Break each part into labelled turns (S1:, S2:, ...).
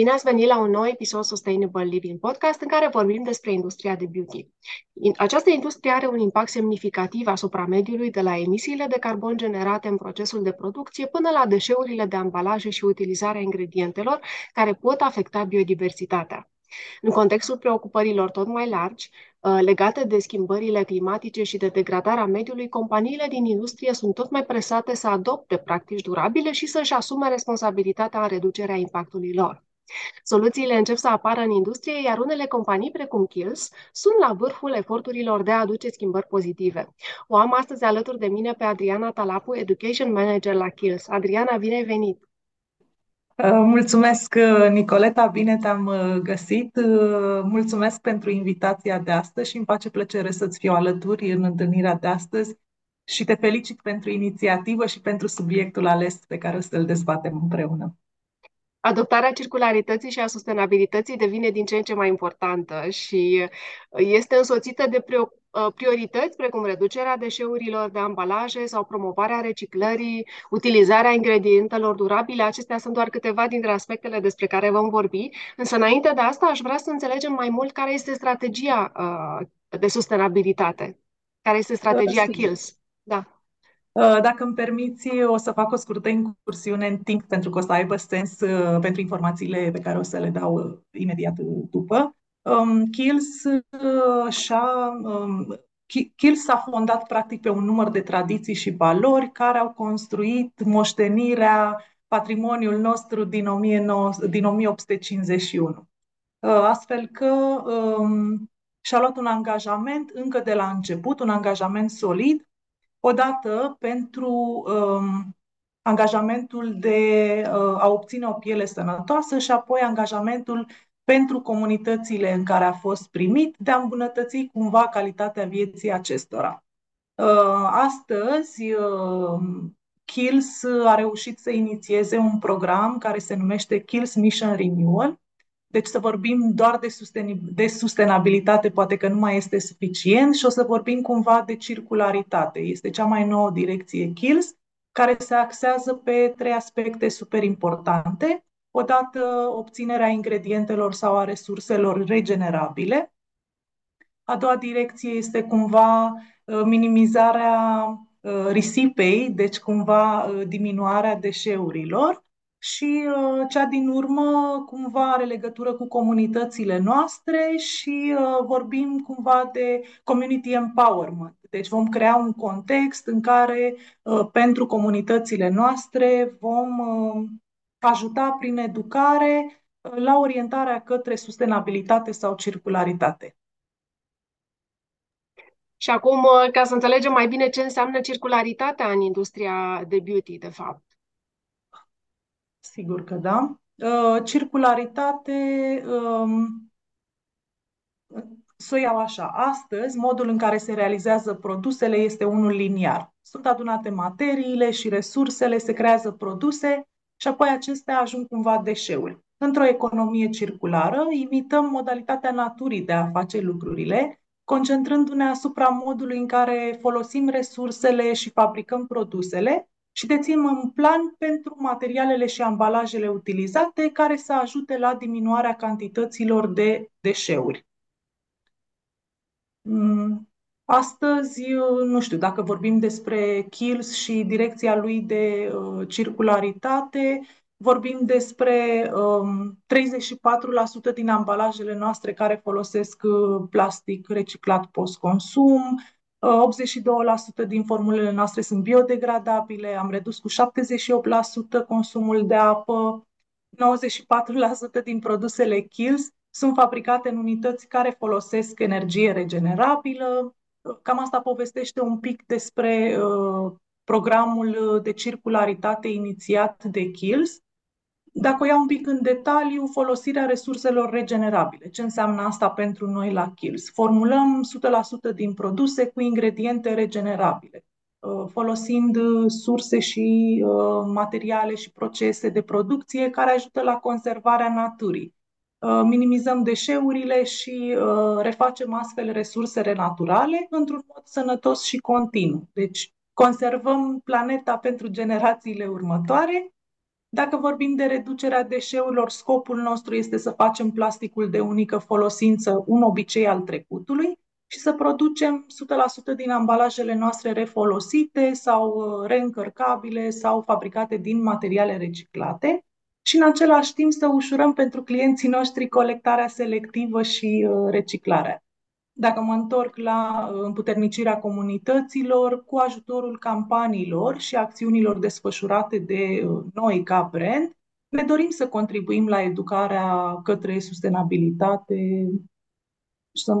S1: Bine ați venit la un nou episod Sustainable Living Podcast în care vorbim despre industria de beauty. Această industrie are un impact semnificativ asupra mediului de la emisiile de carbon generate în procesul de producție până la deșeurile de ambalaje și utilizarea ingredientelor care pot afecta biodiversitatea. În contextul preocupărilor tot mai largi, uh, legate de schimbările climatice și de degradarea mediului, companiile din industrie sunt tot mai presate să adopte practici durabile și să-și asume responsabilitatea în reducerea impactului lor. Soluțiile încep să apară în industrie, iar unele companii, precum Kills, sunt la vârful eforturilor de a aduce schimbări pozitive. O am astăzi alături de mine pe Adriana Talapu, Education Manager la Kills. Adriana, bine venit!
S2: Uh, mulțumesc, uh, Nicoleta, bine te-am uh, găsit. Mulțumesc pentru invitația de astăzi și îmi face plăcere să-ți fiu alături în întâlnirea de astăzi și te felicit pentru inițiativă și pentru subiectul ales pe care o să-l dezbatem împreună.
S1: Adoptarea circularității și a sustenabilității devine din ce în ce mai importantă și este însoțită de priorități precum reducerea deșeurilor de ambalaje sau promovarea reciclării, utilizarea ingredientelor durabile. Acestea sunt doar câteva dintre aspectele despre care vom vorbi. Însă, înainte de asta, aș vrea să înțelegem mai mult care este strategia uh, de sustenabilitate, care este strategia KILLS. Da.
S2: Uh, dacă îmi permiți, o să fac o scurtă incursiune în timp pentru că o să aibă sens uh, pentru informațiile pe care o să le dau uh, imediat după. Um, Kills, și-a, um, Kills s-a fondat practic pe un număr de tradiții și valori care au construit moștenirea, patrimoniul nostru din, 19, din 1851. Astfel că um, și-a luat un angajament încă de la început, un angajament solid, Odată pentru um, angajamentul de uh, a obține o piele sănătoasă și apoi angajamentul pentru comunitățile în care a fost primit de a îmbunătăți cumva calitatea vieții acestora. Uh, astăzi, uh, Kills a reușit să inițieze un program care se numește Kills Mission Renewal, deci să vorbim doar de, de sustenabilitate poate că nu mai este suficient și o să vorbim cumva de circularitate. Este cea mai nouă direcție KILS, care se axează pe trei aspecte super importante. Odată obținerea ingredientelor sau a resurselor regenerabile. A doua direcție este cumva uh, minimizarea uh, risipei, deci cumva uh, diminuarea deșeurilor și uh, cea din urmă cumva are legătură cu comunitățile noastre și uh, vorbim cumva de community empowerment. Deci vom crea un context în care uh, pentru comunitățile noastre vom uh, ajuta prin educare uh, la orientarea către sustenabilitate sau circularitate.
S1: Și acum, uh, ca să înțelegem mai bine ce înseamnă circularitatea în industria de beauty, de fapt.
S2: Sigur că da. Uh, circularitate, um, să o iau așa. Astăzi, modul în care se realizează produsele este unul liniar. Sunt adunate materiile și resursele, se creează produse și apoi acestea ajung cumva deșeuri. Într-o economie circulară, imităm modalitatea naturii de a face lucrurile, concentrându-ne asupra modului în care folosim resursele și fabricăm produsele și deținem un plan pentru materialele și ambalajele utilizate care să ajute la diminuarea cantităților de deșeuri. Mm, astăzi, nu știu, dacă vorbim despre Kills și direcția lui de uh, circularitate, vorbim despre um, 34% din ambalajele noastre care folosesc uh, plastic reciclat post-consum, 82% din formulele noastre sunt biodegradabile, am redus cu 78% consumul de apă, 94% din produsele Kills sunt fabricate în unități care folosesc energie regenerabilă. Cam asta povestește un pic despre uh, programul de circularitate inițiat de Kills. Dacă o iau un pic în detaliu, folosirea resurselor regenerabile. Ce înseamnă asta pentru noi la Kills? Formulăm 100% din produse cu ingrediente regenerabile, uh, folosind surse și uh, materiale și procese de producție care ajută la conservarea naturii. Uh, minimizăm deșeurile și refacem astfel resursele naturale într-un mod sănătos și continuu. Deci conservăm planeta pentru generațiile următoare Dacă vorbim de reducerea deșeurilor, scopul nostru este să facem plasticul de unică folosință un obicei al trecutului și să producem 100% din ambalajele noastre refolosite sau uh, reîncărcabile sau fabricate din materiale reciclate și în același timp să ușurăm pentru clienții noștri colectarea selectivă și uh, reciclarea. Dacă mă întorc la uh, împuternicirea comunităților, cu ajutorul campaniilor și acțiunilor desfășurate de noi ca brand, ne dorim să contribuim la educarea către sustenabilitate și să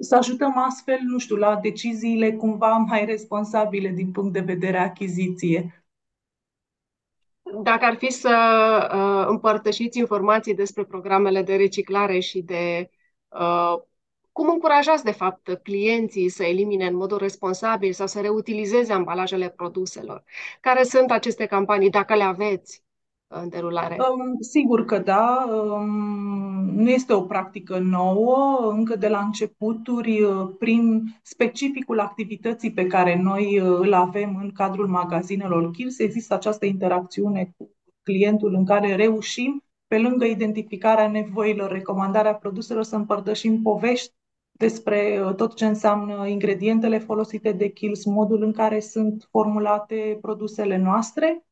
S2: să ajutăm astfel, nu știu, la deciziile cumva mai responsabile din punct de vedere achiziție.
S1: Dacă ar fi să uh, împărtășiți informații despre programele de reciclare și de uh, cum încurajați, de fapt, clienții să elimine în modul responsabil sau să reutilizeze ambalajele produselor? Care sunt aceste campanii, dacă le aveți? în derulare?
S2: Um, sigur că da. Um, nu este o practică nouă. Încă de la începuturi, uh, prin specificul activității pe care noi uh, îl avem în cadrul magazinelor Kills, există această interacțiune cu clientul în care reușim, pe lângă identificarea nevoilor, recomandarea produselor, să împărtășim povești despre uh, tot ce înseamnă ingredientele folosite de Kills, modul în care sunt formulate produsele noastre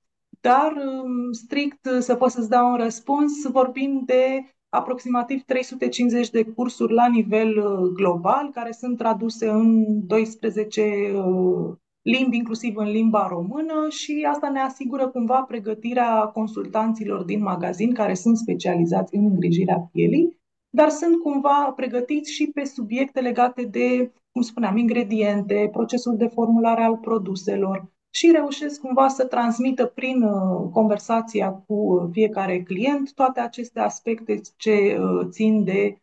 S2: dar um, strict să pot să-ți dau un răspuns, vorbim de aproximativ 350 de cursuri la nivel uh, global, care sunt traduse în 12 uh, limbi, inclusiv în limba română și asta ne asigură cumva pregătirea consultanților din magazin care sunt specializați în îngrijirea pielii, dar sunt cumva pregătiți și pe subiecte legate de, cum spuneam, ingrediente, procesul de formulare al produselor, și reușesc cumva să transmită prin uh, conversația cu uh, fiecare client toate aceste aspecte ce uh, țin de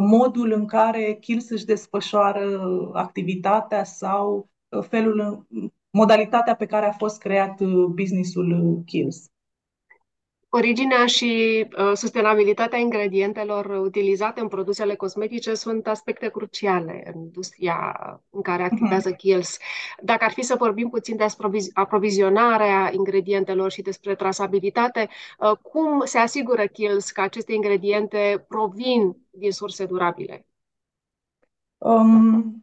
S2: modul în care Kills își desfășoară activitatea sau felul, modalitatea pe care a fost creat businessul Kills.
S1: Originea și uh, sustenabilitatea ingredientelor utilizate în produsele cosmetice sunt aspecte cruciale în industria în care mhm. activează uh-huh. Kiehl's. Dacă ar fi să vorbim puțin despre aprovizionarea ingredientelor și despre trasabilitate, uh, cum se asigură Kiehl's că aceste ingrediente provin din surse durabile? Um,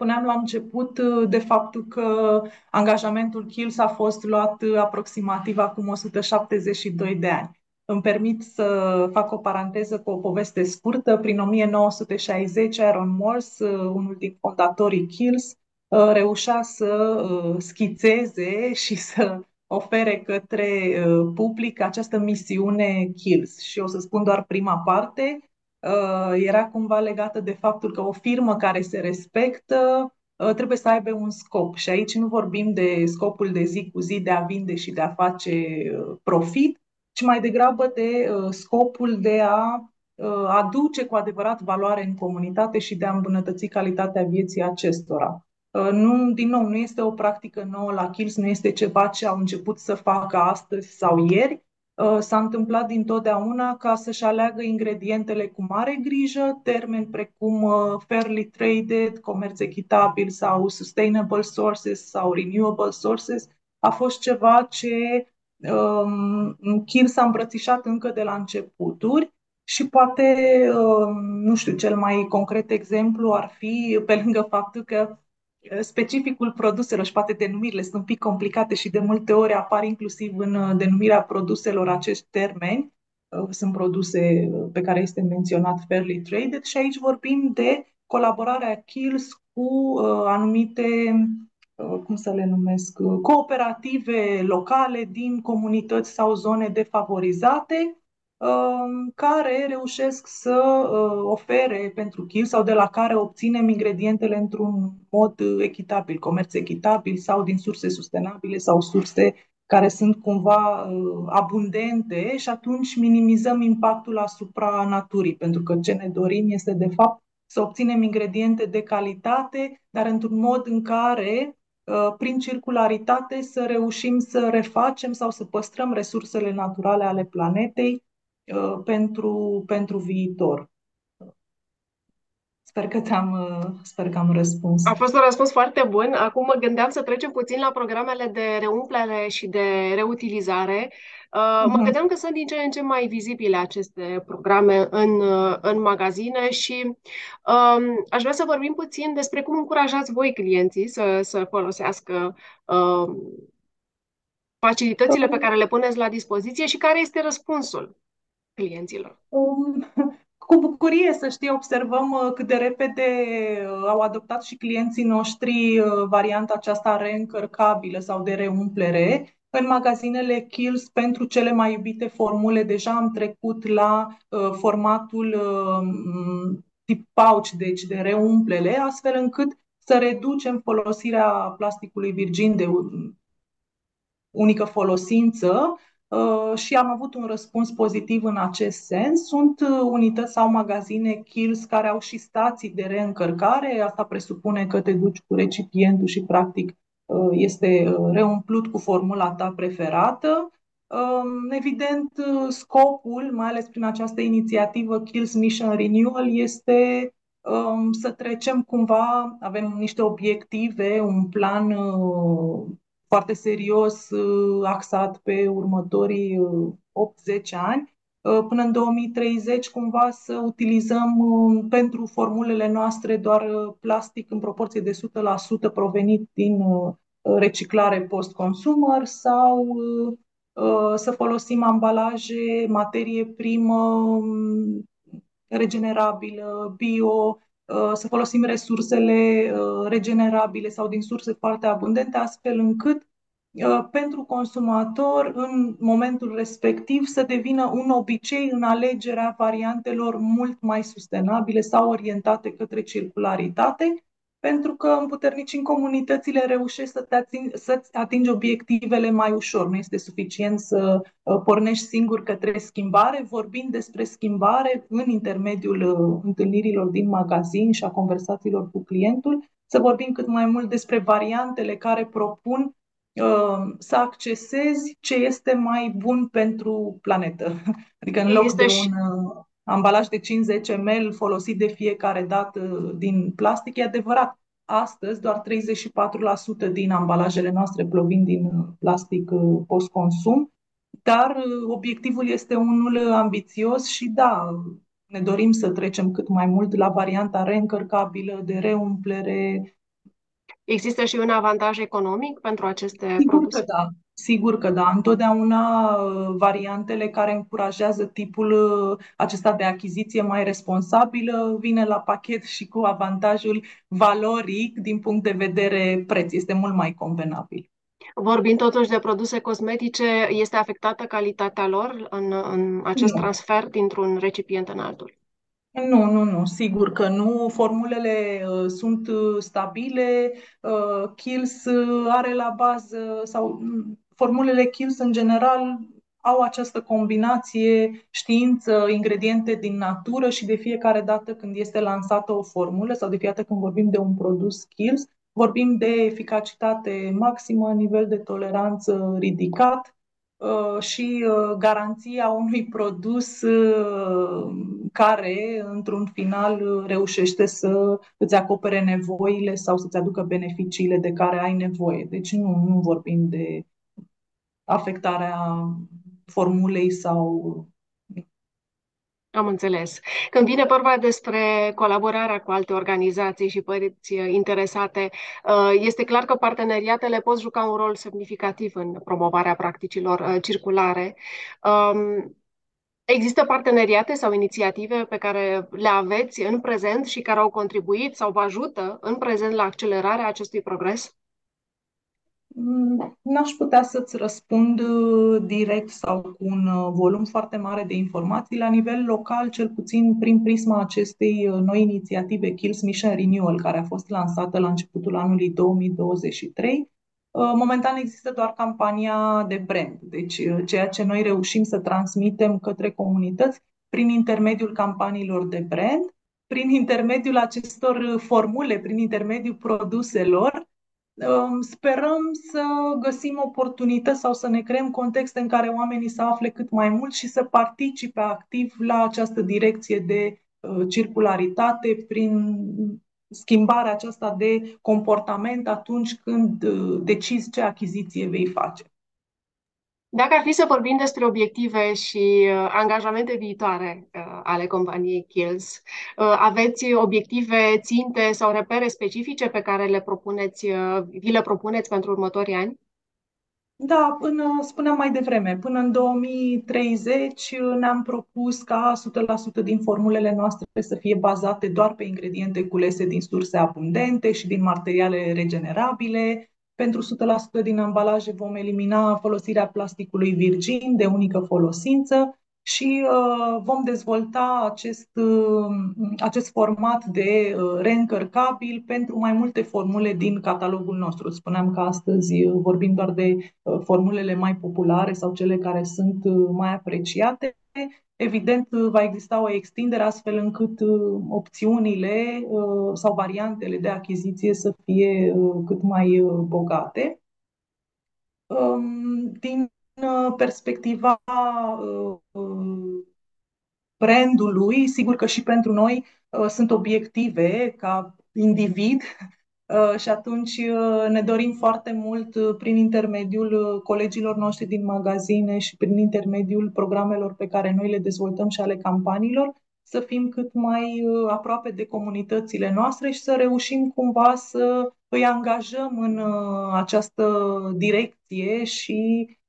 S2: Spuneam la început uh, de faptul că angajamentul Kills a fost luat uh, aproximativ acum 172 de ani. Îmi permit să fac o paranteză cu o poveste scurtă. Prin 1960, Aaron Morse, uh, unul din fondatorii Kills, reușea să schițeze și să ofere către public această misiune Kills. Și o să spun doar prima parte. Uh, era cumva legată de faptul că o firmă care se respectă uh, trebuie să aibă un scop. Și aici nu vorbim de scopul de zi cu zi de a vinde și de a face uh, profit, ci mai degrabă de scopul de a aduce cu adevărat valoare în comunitate și de a îmbunătăți calitatea vieții acestora. Nu, din nou, nu este o practică nouă la Kills, nu este ceva ce au început să facă astăzi sau ieri, Uh, s-a întâmplat dintotdeauna ca să-și aleagă ingredientele cu mare grijă, termeni precum uh, fairly traded, comerț echitabil sau sustainable sources sau renewable sources, a fost ceva ce um, Kim s-a îmbrățișat încă de la începuturi și poate, um, nu știu, cel mai concret exemplu ar fi, pe lângă faptul că specificul produselor și poate denumirile sunt un pic complicate și de multe ori apar inclusiv în uh, denumirea produselor acești termeni. Uh, sunt produse uh, pe care este menționat fairly traded și aici vorbim de colaborarea Kills cu anumite, cum să le numesc, cooperative locale din comunități sau zone defavorizate Um, care reușesc să uh, ofere pentru kill sau de la care obținem ingredientele într-un mod echitabil, comerț echitabil sau din surse sustenabile sau surse care sunt cumva uh, abundente și atunci minimizăm impactul asupra naturii, pentru că ce ne dorim este de fapt să obținem ingrediente de calitate, dar într-un mod în care uh, prin circularitate să reușim să refacem sau să păstrăm resursele naturale ale planetei Uh, pentru, pentru viitor. Sper că ți-am, sper că am răspuns.
S1: A fost un răspuns foarte bun. Acum mă gândeam să trecem puțin la programele de reumplere și de reutilizare. Uh, mă
S2: Mhm.
S1: gândeam că sunt din ce în ce mai vizibile aceste programe în, uh, în magazine și um, aș vrea să vorbim puțin despre cum încurajați voi clienții să, să folosească um, facilitățile pe care le puneți la dispoziție și care este răspunsul clienților.
S2: Um, cu bucurie să știi, observăm uh, cât de repede uh, au adoptat și clienții noștri uh, varianta aceasta reîncărcabilă sau de reumplere. În magazinele Kills, pentru cele mai iubite formule, deja am trecut la uh, formatul uh, tip pouch, deci de reumplele, astfel încât să reducem folosirea plasticului virgin de unică folosință uh, și am avut un răspuns pozitiv în acest sens. Sunt uh, unități sau magazine Kills care au și stații de reîncărcare. Asta presupune că te duci cu recipientul și practic uh, este reumplut cu formula ta preferată. Um, evident, scopul, mai ales prin această inițiativă Kills Mission Renewal, este um, să trecem cumva, avem niște obiective, un plan foarte serios uh, axat pe următorii 8-10 uh, ani, uh, până în 2030 cumva să utilizăm pentru formulele noastre doar plastic în proporție de 100% provenit din reciclare post-consumer sau să folosim ambalaje, materie primă um, regenerabilă, bio, Uh, să folosim resursele uh, regenerabile sau din surse foarte abundente, astfel încât uh, pentru consumator în momentul respectiv să devină un obicei în alegerea variantelor mult mai sustenabile sau orientate către circularitate pentru că în comunitățile reușești să atingi, să-ți atingi obiectivele mai ușor. Nu este suficient să uh, pornești singur către schimbare. Vorbind despre schimbare în intermediul uh, întâlnirilor din magazin și a conversațiilor cu clientul, să vorbim cât mai mult despre variantele care propun uh, să accesezi ce este mai bun pentru planetă. Adică în loc este de un ambalaj de 50 ml folosit de fiecare dată din plastic, e adevărat. Astăzi, doar 34% din ambalajele noastre provin din plastic uh, post-consum, dar uh, obiectivul este unul ambițios și da, ne dorim să trecem cât mai mult la varianta reîncărcabilă de reumplere.
S1: Există și un avantaj economic pentru aceste
S2: Sigur
S1: produse?
S2: Că da, Sigur că da, întotdeauna uh, variantele care încurajează tipul uh, acesta de achiziție mai responsabilă vine la pachet și cu avantajul valoric din punct de vedere preț. Este mult mai convenabil.
S1: Vorbind totuși de produse cosmetice, este afectată calitatea lor în, în acest nu. transfer dintr-un recipient în altul?
S2: Nu, nu, nu, sigur că nu. Formulele uh, sunt uh, stabile, uh, Kills uh, are la bază sau mm, formulele Kills în general au această combinație știință, ingrediente din natură și de fiecare dată când este lansată o formulă sau de fiecare dată când vorbim de un produs Kills, vorbim de eficacitate maximă, nivel de toleranță ridicat, Uh, și uh, garanția unui produs uh, care, într-un final, reușește să îți acopere nevoile sau să-ți aducă beneficiile de care ai nevoie. Deci nu, nu vorbim de afectarea formulei sau
S1: am înțeles. Când vine vorba despre colaborarea cu alte organizații și părți uh, interesate, uh, este clar că parteneriatele pot juca un rol semnificativ în promovarea practicilor uh, circulare. Um, există parteneriate sau inițiative pe care le aveți în prezent și care au contribuit sau vă ajută în prezent la accelerarea acestui progres?
S2: Mm, n-aș putea să-ți răspund uh, direct sau cu un uh, volum foarte mare de informații. La nivel local, cel puțin prin prisma acestei uh, noi inițiative Kills Mission Renewal, care a fost lansată la începutul anului 2023, momentan există doar campania de brand. Deci ceea ce noi reușim să transmitem către comunități prin intermediul campaniilor de brand, prin intermediul acestor formule, prin intermediul produselor, Sperăm să găsim oportunități sau să ne creăm contexte în care oamenii să afle cât mai mult și să participe activ la această direcție de circularitate, prin schimbarea aceasta de comportament atunci când decizi ce achiziție vei face.
S1: Dacă ar fi să vorbim despre obiective și uh, angajamente viitoare uh, ale companiei Kills, uh, aveți obiective, ținte sau repere specifice pe care le propuneți, uh, vi le propuneți pentru următorii ani?
S2: Da, până, spuneam mai devreme, până în 2030 ne-am propus ca 100% din formulele noastre să fie bazate doar pe ingrediente culese din surse abundente și din materiale regenerabile, pentru 100% din ambalaje vom elimina folosirea plasticului virgin de unică folosință și uh, vom dezvolta acest, uh, acest format de uh, reîncărcabil pentru mai multe formule din catalogul nostru. Spuneam că astăzi uh, vorbim doar de uh, formulele mai populare sau cele care sunt uh, mai apreciate Evident, va exista o extindere astfel încât uh, opțiunile uh, sau variantele de achiziție să fie uh, cât mai bogate. Um, din perspectiva brandului, sigur că și pentru noi sunt obiective ca individ Uh, și atunci uh, ne dorim foarte mult uh, prin intermediul colegilor noștri din magazine și prin intermediul programelor pe care noi le dezvoltăm și ale campaniilor să fim cât mai aproape de comunitățile noastre și să reușim cumva să îi angajăm în această direcție și Um,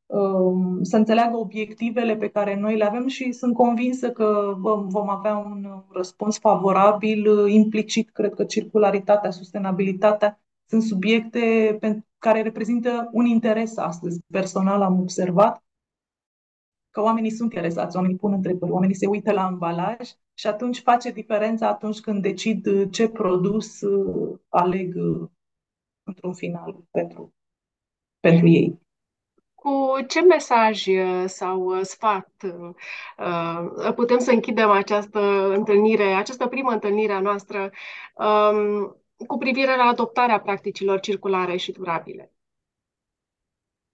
S2: să înțeleagă obiectivele pe care noi le avem și sunt convinsă că vom avea un răspuns favorabil. Implicit, cred că circularitatea, sustenabilitatea sunt subiecte care reprezintă un interes astăzi. Personal am observat că oamenii sunt interesați, oamenii pun întrebări, oamenii se uită la ambalaj și atunci face diferența atunci când decid ce produs uh, aleg uh, într-un final pentru, pentru ei.
S1: Cu ce mesaj uh, sau uh, sfat uh, putem să închidem această întâlnire, această primă întâlnire a noastră um, cu privire la adoptarea practicilor circulare și durabile?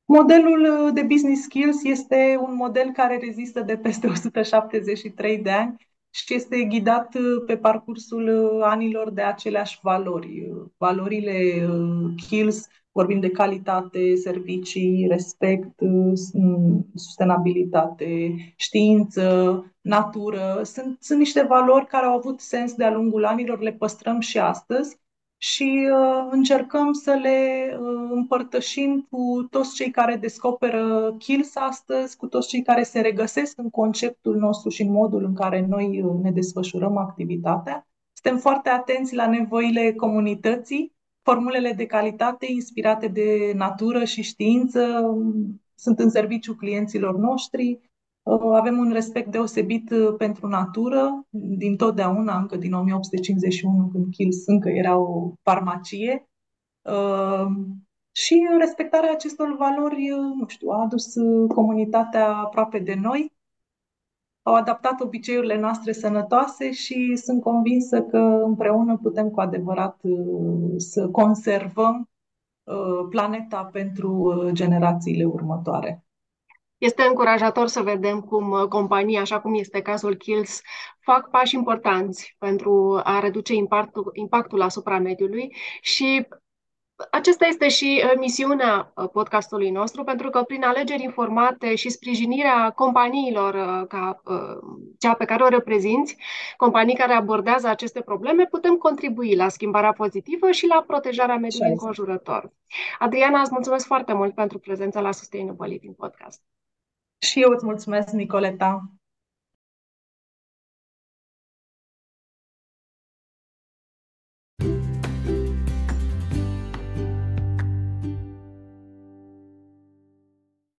S2: Modelul de business skills este un model care rezistă de peste 173 de ani și este ghidat pe parcursul anilor de aceleași valori. Valorile Kills Vorbim de calitate, servicii, respect, sustenabilitate, știință, natură. Sunt, sunt niște valori care au avut sens de-a lungul anilor, le păstrăm și astăzi și uh, încercăm să le uh, împărtășim cu toți cei care descoperă Kills astăzi, cu toți cei care se regăsesc în conceptul nostru și în modul în care noi uh, ne desfășurăm activitatea. Suntem foarte atenți la nevoile comunității Formulele de calitate inspirate de natură și știință sunt în serviciu clienților noștri. Uh, avem un respect deosebit uh, pentru natură, din totdeauna, încă din 1851, când Kills încă era o farmacie. Uh, și respectarea acestor valori, nu știu, a adus comunitatea aproape de noi au adaptat obiceiurile noastre sănătoase și sunt convinsă că împreună putem cu adevărat uh, să conservăm uh, planeta pentru uh, generațiile următoare.
S1: Este încurajator să vedem cum companii, așa cum este cazul Kills, fac pași importanți pentru a reduce impactul, impactul asupra mediului și aceasta este și uh, misiunea uh, podcastului nostru, pentru că prin alegeri informate și sprijinirea companiilor uh, ca cea pe care o reprezinți, companii care abordează aceste probleme, putem contribui la schimbarea pozitivă și la protejarea mediului înconjurător. Adriana, îți mulțumesc foarte mult pentru prezența la Sustainable Living Podcast.
S2: Și eu îți mulțumesc, Nicoleta.